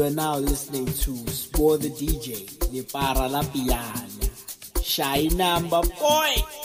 You are now listening to Spore the DJ, Lepara La Piana. Shy number boy.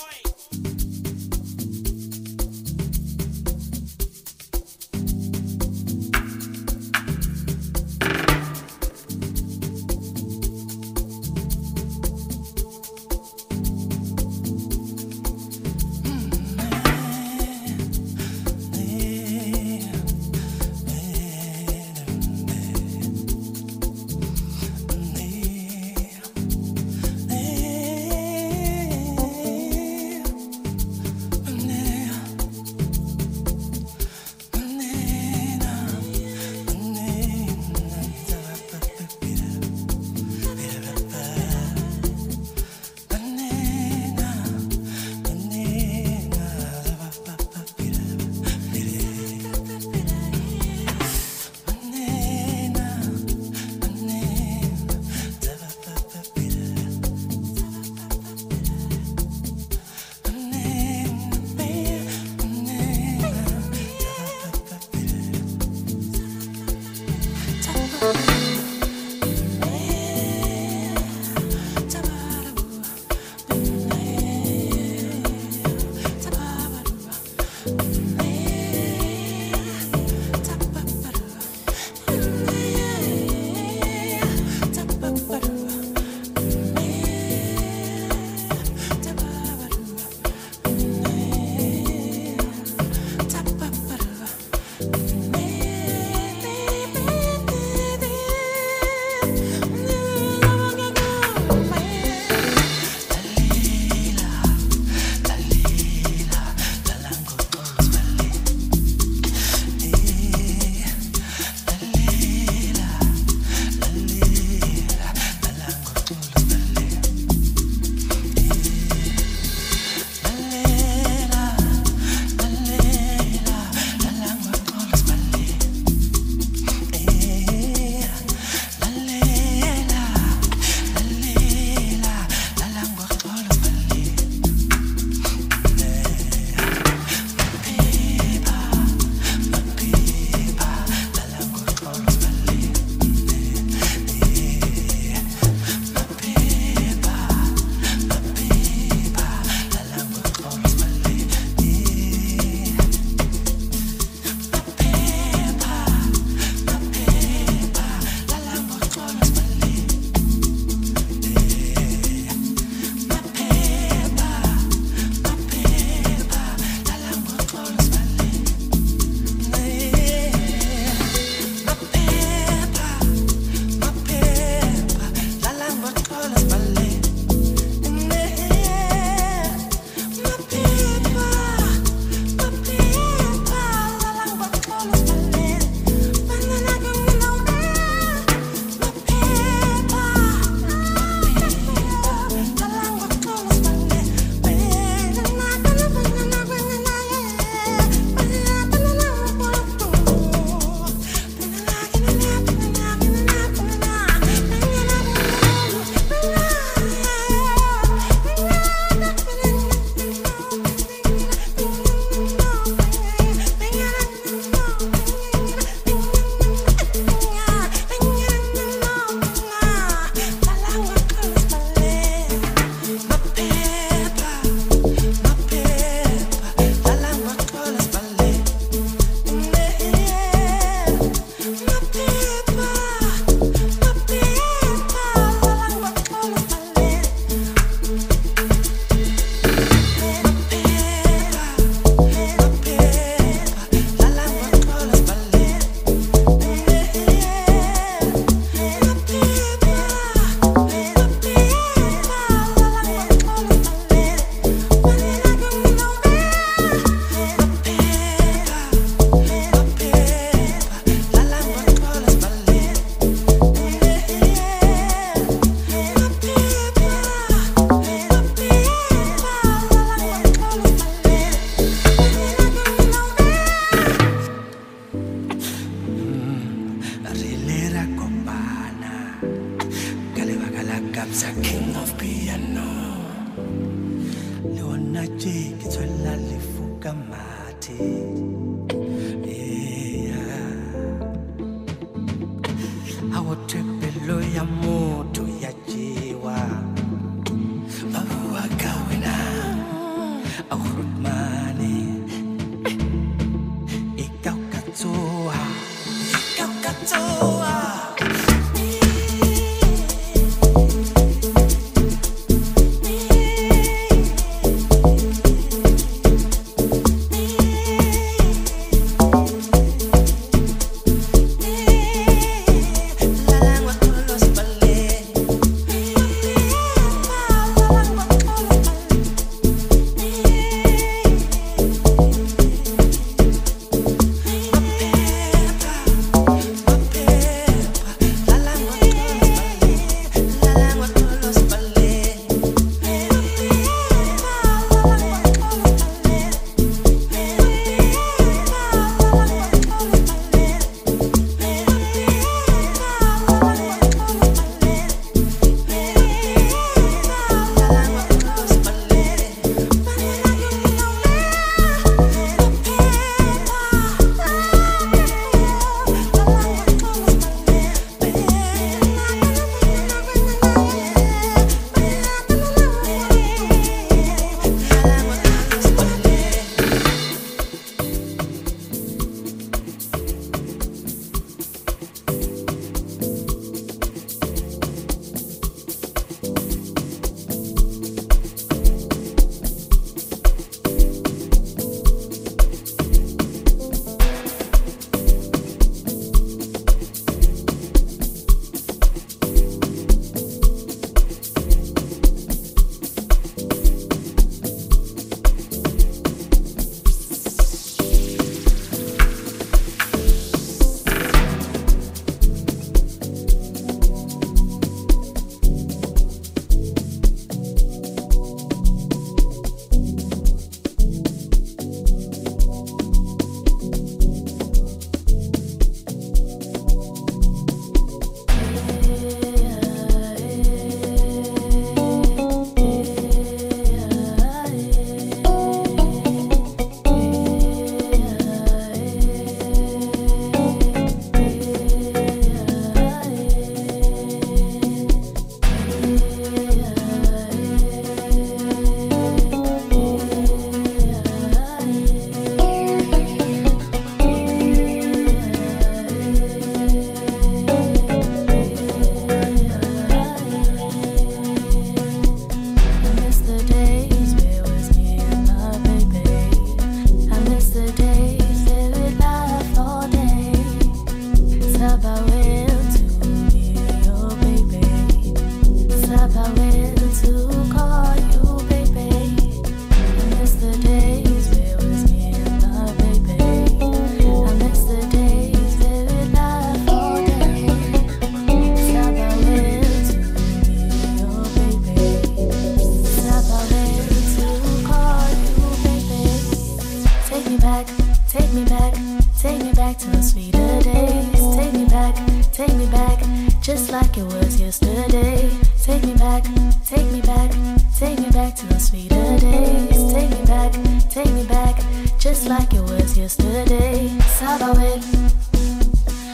Take me back, take me back, take me back to sweeter days. Take me back, take me back, just like it was yesterday. Take me back, take me back, take me back to sweeter days. Take me back, take me back, just like it was yesterday. Sabawet,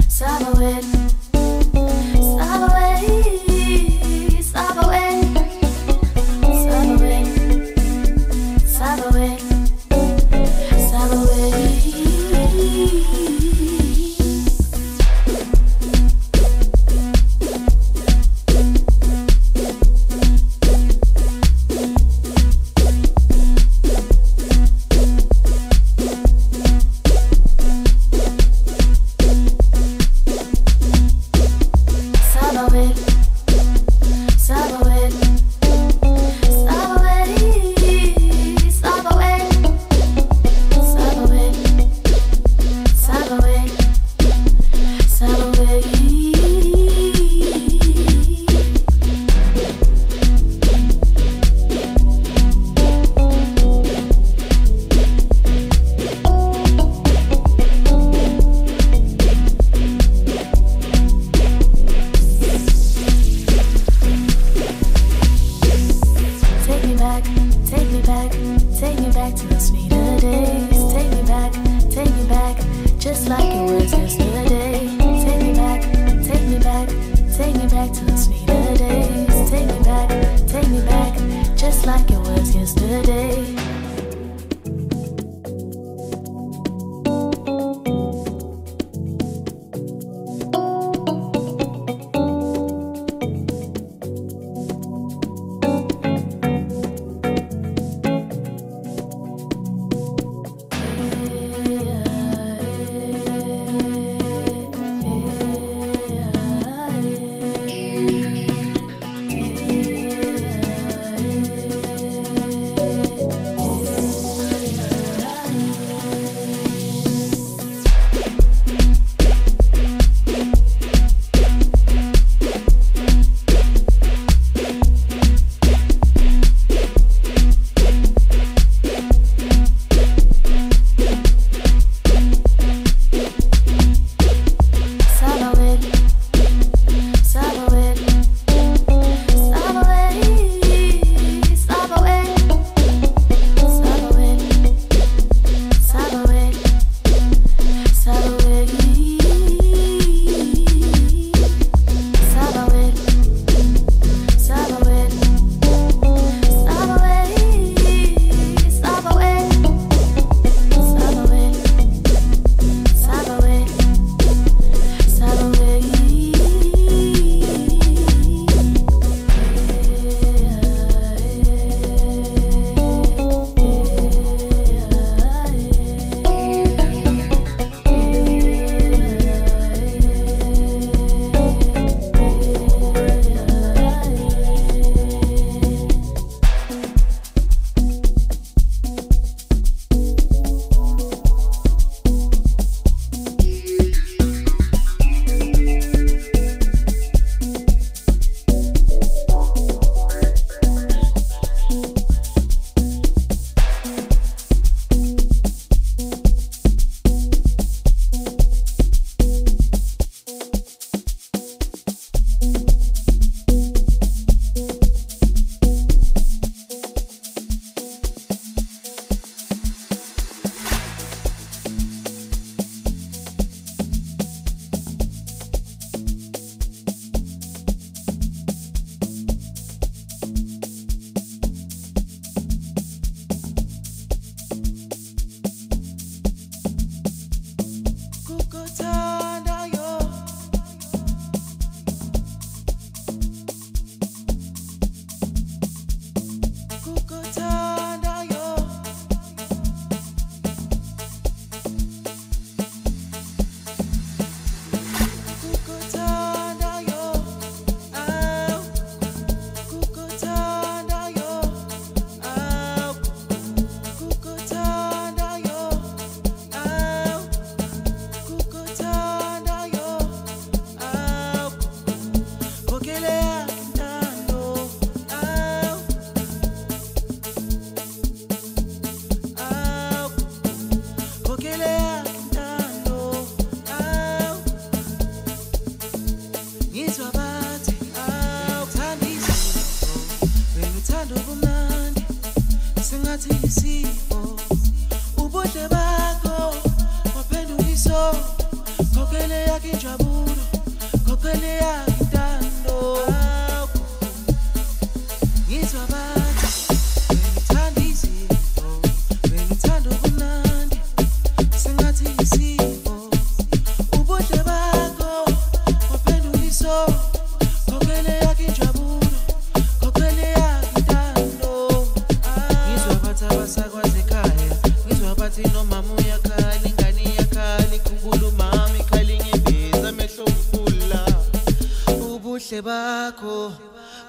Sabawet, Sabawet, Sabawet. Sweeter days, take me back, take me back, just like it was.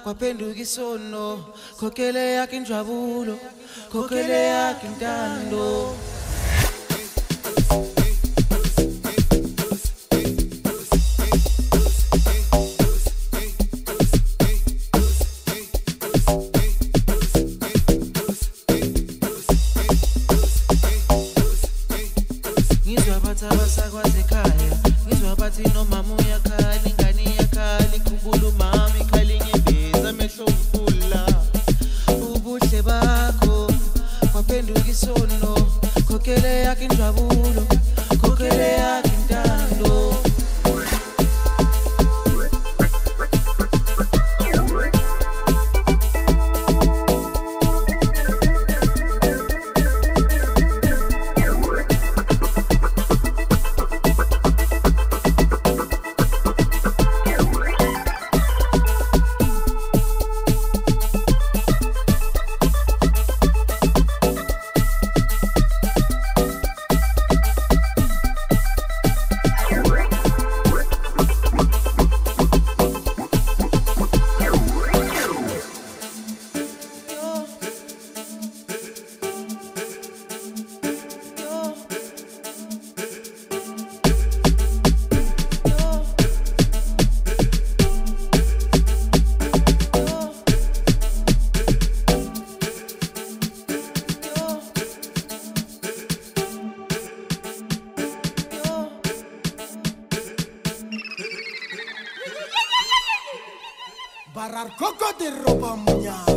Kwaphenduka isono khokhele yakhe injabulo khokhele yakhe intando. Coco de ropa muña.